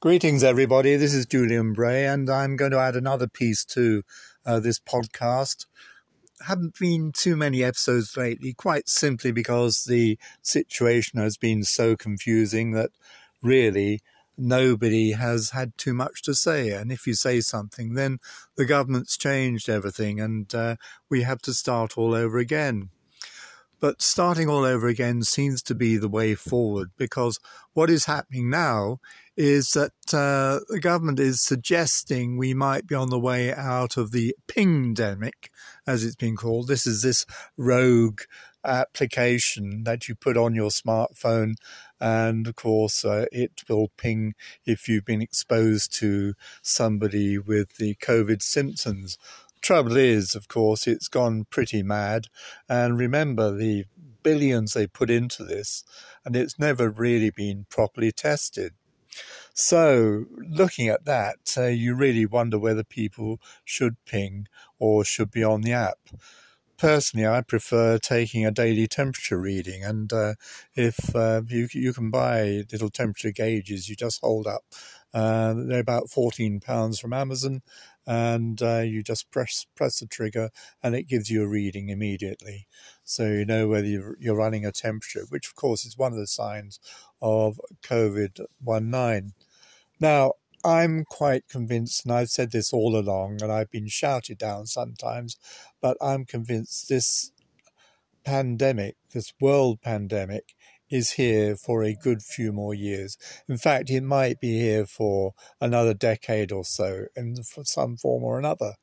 Greetings, everybody. This is Julian Bray, and I'm going to add another piece to uh, this podcast. Haven't been too many episodes lately, quite simply because the situation has been so confusing that really nobody has had too much to say. And if you say something, then the government's changed everything, and uh, we have to start all over again. But starting all over again seems to be the way forward because what is happening now is that uh, the government is suggesting we might be on the way out of the pingdemic, as it's been called. This is this rogue application that you put on your smartphone, and of course, uh, it will ping if you've been exposed to somebody with the COVID symptoms. Trouble is, of course, it's gone pretty mad. And remember the billions they put into this, and it's never really been properly tested. So, looking at that, uh, you really wonder whether people should ping or should be on the app. Personally, I prefer taking a daily temperature reading, and uh, if uh, you you can buy little temperature gauges, you just hold up. Uh, they're about fourteen pounds from Amazon, and uh, you just press press the trigger, and it gives you a reading immediately, so you know whether you're, you're running a temperature, which of course is one of the signs of COVID 19. Now, I'm quite convinced, and I've said this all along, and I've been shouted down sometimes, but I'm convinced this pandemic, this world pandemic, is here for a good few more years. In fact, it might be here for another decade or so in some form or another.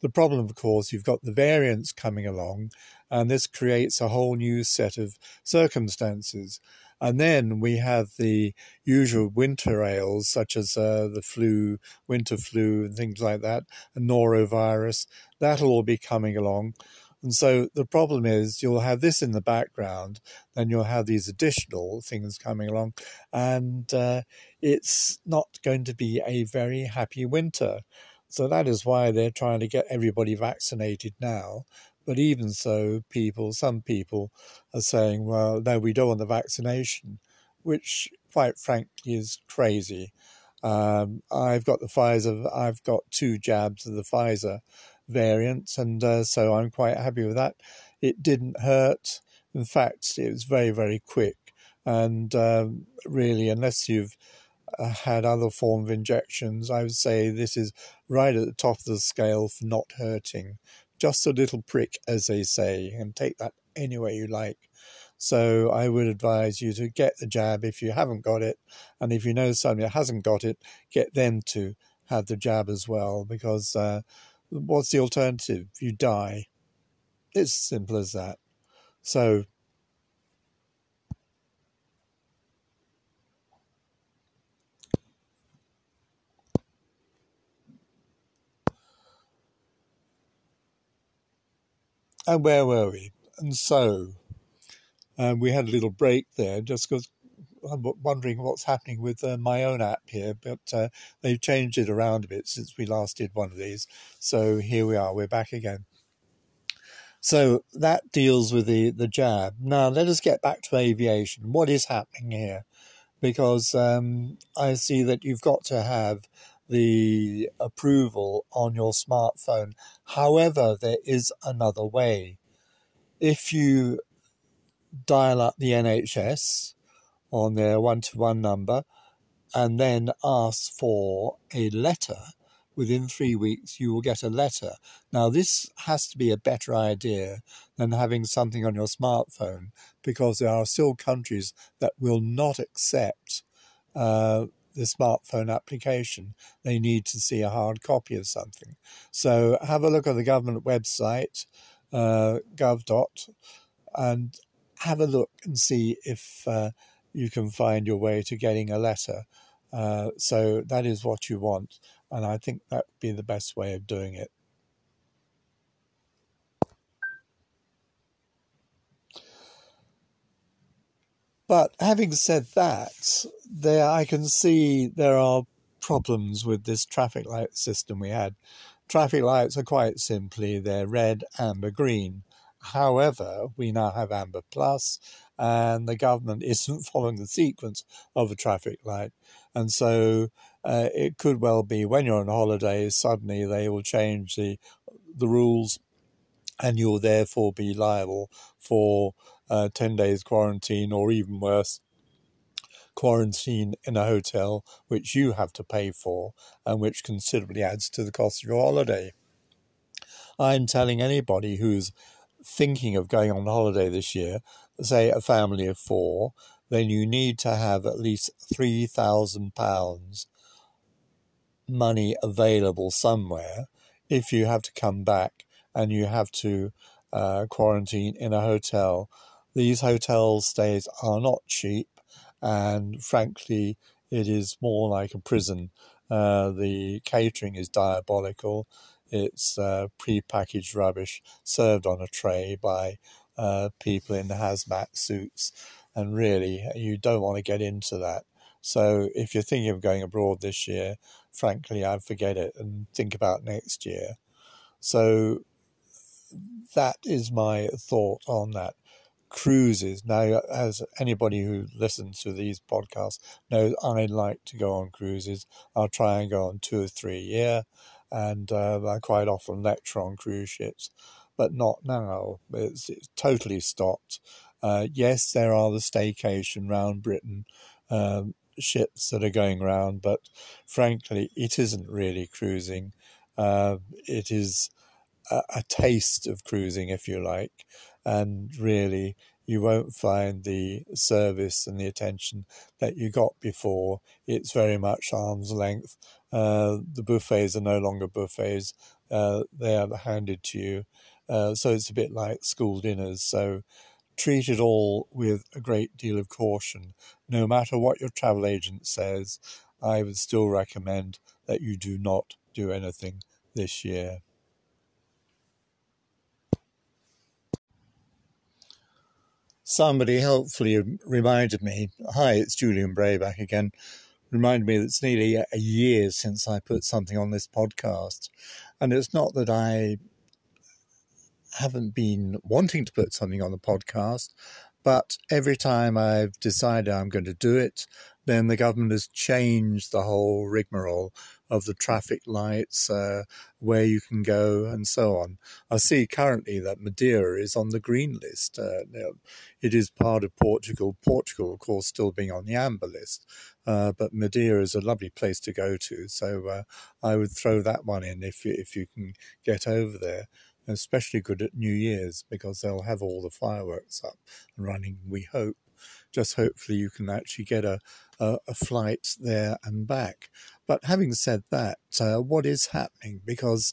The problem, of course, you've got the variants coming along, and this creates a whole new set of circumstances. And then we have the usual winter ails, such as uh, the flu, winter flu, and things like that, and norovirus. That'll all be coming along. And so the problem is you'll have this in the background, then you'll have these additional things coming along, and uh, it's not going to be a very happy winter. So that is why they're trying to get everybody vaccinated now. But even so, people, some people are saying, well, no, we don't want the vaccination, which quite frankly is crazy. Um, I've got the Pfizer, I've got two jabs of the Pfizer variant, and uh, so I'm quite happy with that. It didn't hurt. In fact, it was very, very quick. And um, really, unless you've uh, had other form of injections, I would say this is right at the top of the scale for not hurting just a little prick, as they say, and take that any way you like. So I would advise you to get the jab if you haven't got it, and if you know somebody that hasn't got it, get them to have the jab as well. Because uh, what's the alternative? You die. It's simple as that. So And where were we? And so um, we had a little break there just because I'm wondering what's happening with uh, my own app here, but uh, they've changed it around a bit since we last did one of these. So here we are, we're back again. So that deals with the, the jab. Now let us get back to aviation. What is happening here? Because um, I see that you've got to have the approval on your smartphone. However, there is another way. If you dial up the NHS on their one to one number and then ask for a letter, within three weeks you will get a letter. Now, this has to be a better idea than having something on your smartphone because there are still countries that will not accept uh, the smartphone application. They need to see a hard copy of something. So have a look at the government website, uh, gov. and have a look and see if uh, you can find your way to getting a letter. Uh, so that is what you want, and I think that would be the best way of doing it. But having said that, there I can see there are problems with this traffic light system we had. Traffic lights are quite simply they're red, amber, green. However, we now have amber plus and the government isn't following the sequence of a traffic light. And so uh, it could well be when you're on holiday, suddenly they will change the the rules, and you'll therefore be liable for uh, ten days quarantine, or even worse, quarantine in a hotel, which you have to pay for, and which considerably adds to the cost of your holiday. I'm telling anybody who's thinking of going on holiday this year, say a family of four, then you need to have at least £3,000 money available somewhere if you have to come back and you have to uh, quarantine in a hotel. These hotel stays are not cheap, and frankly, it is more like a prison. Uh, the catering is diabolical. It's uh, pre-packaged rubbish served on a tray by uh, people in hazmat suits, and really, you don't want to get into that. So, if you're thinking of going abroad this year, frankly, I'd forget it and think about next year. So, that is my thought on that. Cruises. Now, as anybody who listens to these podcasts knows, I like to go on cruises. I'll try and go on two or three a year and uh, I quite often lecture on cruise ships, but not now. It's, it's totally stopped. Uh, yes, there are the staycation round Britain um, ships that are going round, but frankly, it isn't really cruising. Uh, it is a, a taste of cruising, if you like, and really you won't find the service and the attention that you got before. It's very much arm's length uh, the buffets are no longer buffets; uh, they are handed to you. Uh, so it's a bit like school dinners. So treat it all with a great deal of caution. No matter what your travel agent says, I would still recommend that you do not do anything this year. Somebody helpfully reminded me. Hi, it's Julian Bray back again reminded me that it's nearly a year since I put something on this podcast. And it's not that I haven't been wanting to put something on the podcast, but every time I've decided I'm going to do it, then the government has changed the whole rigmarole of the traffic lights, uh, where you can go, and so on. I see currently that Madeira is on the green list. Uh, it is part of Portugal. Portugal, of course, still being on the amber list. Uh, but Madeira is a lovely place to go to, so uh, I would throw that one in if if you can get over there. Especially good at New Year's because they'll have all the fireworks up and running. We hope. Just hopefully you can actually get a, a, a flight there and back. But having said that, uh, what is happening? Because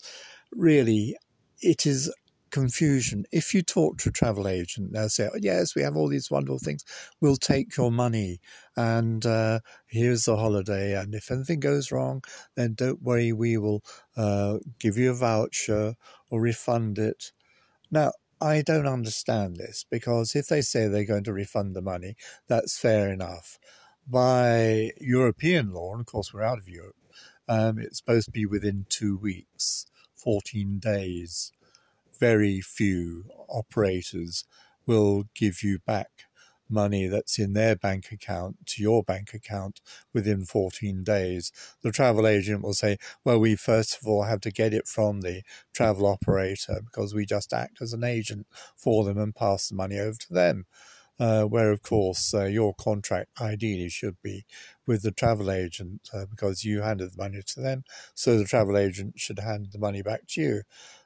really, it is confusion. If you talk to a travel agent, they'll say, oh, Yes, we have all these wonderful things. We'll take your money, and uh, here's the holiday. And if anything goes wrong, then don't worry, we will uh, give you a voucher or refund it. Now, I don't understand this because if they say they're going to refund the money, that's fair enough by European law, and of course we're out of Europe, um, it's supposed to be within two weeks, 14 days. Very few operators will give you back money that's in their bank account to your bank account within 14 days. The travel agent will say, well, we first of all have to get it from the travel operator because we just act as an agent for them and pass the money over to them uh, where of course uh, your contract ideally should be with the travel agent uh, because you handed the money to them, so the travel agent should hand the money back to you.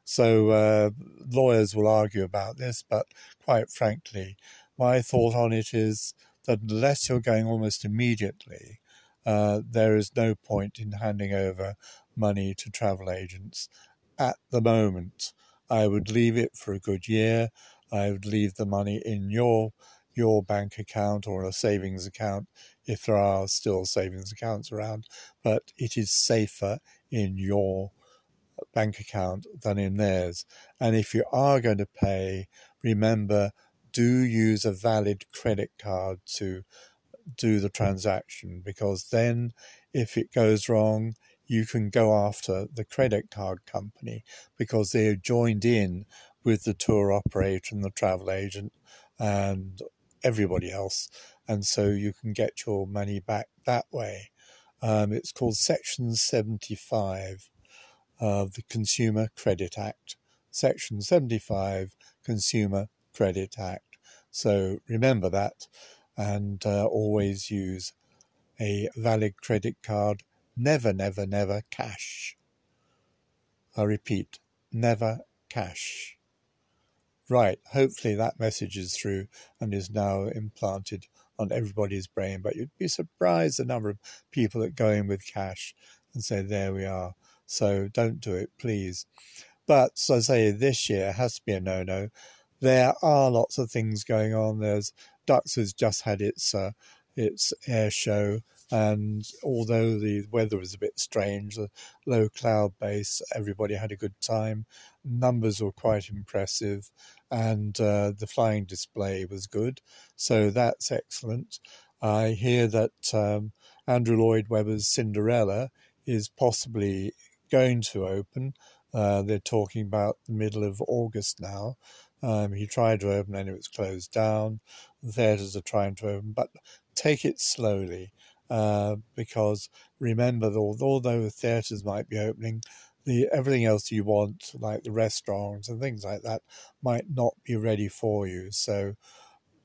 So uh, lawyers will argue about this, but quite frankly, my thought on it is that unless you're going almost immediately, uh, there is no point in handing over money to travel agents at the moment. I would leave it for a good year. I would leave the money in your your bank account or a savings account if there are still savings accounts around, but it is safer in your bank account than in theirs. And if you are going to pay, remember do use a valid credit card to do the transaction because then if it goes wrong, you can go after the credit card company because they're joined in with the tour operator and the travel agent and everybody else, and so you can get your money back that way. Um, it's called Section 75 of the Consumer Credit Act. Section 75 Consumer Credit Act. So remember that and uh, always use a valid credit card. Never, never, never cash. I repeat, never cash. Right, hopefully that message is through and is now implanted on everybody's brain, but you'd be surprised the number of people that go in with cash and say, there we are. So don't do it, please. But as I say, this year has to be a no no. There are lots of things going on. There's Dux has just had its uh, its air show, and although the weather was a bit strange, the low cloud base, everybody had a good time. Numbers were quite impressive, and uh, the flying display was good. So that's excellent. I hear that um, Andrew Lloyd Webber's Cinderella is possibly going to open. Uh, they're talking about the middle of August now. Um, he tried to open and it was closed down. The theatres are trying to open, but take it slowly uh, because remember, that although the theatres might be opening, the everything else you want, like the restaurants and things like that, might not be ready for you. So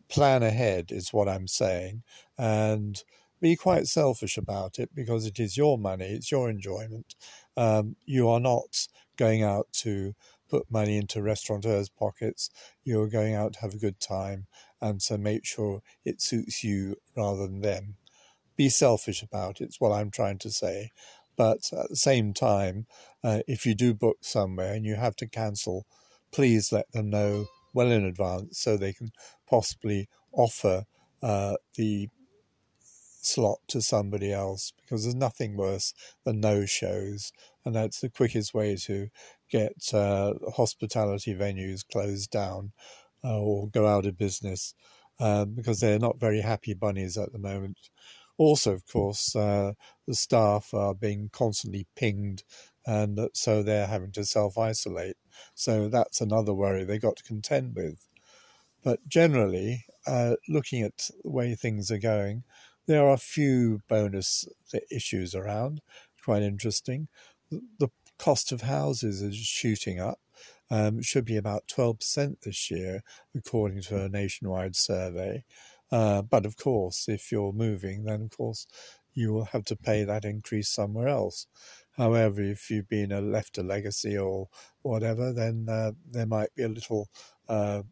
plan ahead is what I'm saying, and be quite selfish about it because it is your money, it's your enjoyment. Um, you are not going out to put money into restaurateurs' pockets. You're going out to have a good time, and so make sure it suits you rather than them. Be selfish about it, it's what I'm trying to say. But at the same time, uh, if you do book somewhere and you have to cancel, please let them know well in advance so they can possibly offer uh, the slot to somebody else because there's nothing worse than no shows, and that's the quickest way to get uh, hospitality venues closed down uh, or go out of business uh, because they're not very happy bunnies at the moment. Also, of course, uh, the staff are being constantly pinged, and so they're having to self isolate. So that's another worry they got to contend with. But generally, uh, looking at the way things are going, there are a few bonus issues around, quite interesting. The cost of houses is shooting up. Um, should be about 12% this year, according to a nationwide survey. Uh, but of course, if you're moving, then of course you will have to pay that increase somewhere else. However, if you've been a, left a legacy or whatever, then uh, there might be a little uh,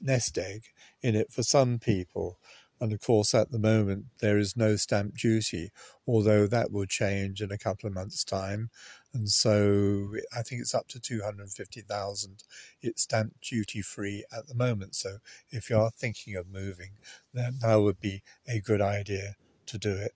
nest egg in it for some people. And of course, at the moment, there is no stamp duty, although that will change in a couple of months' time. And so I think it's up to 250,000. It's stamp duty free at the moment. So if you are thinking of moving, then that would be a good idea to do it.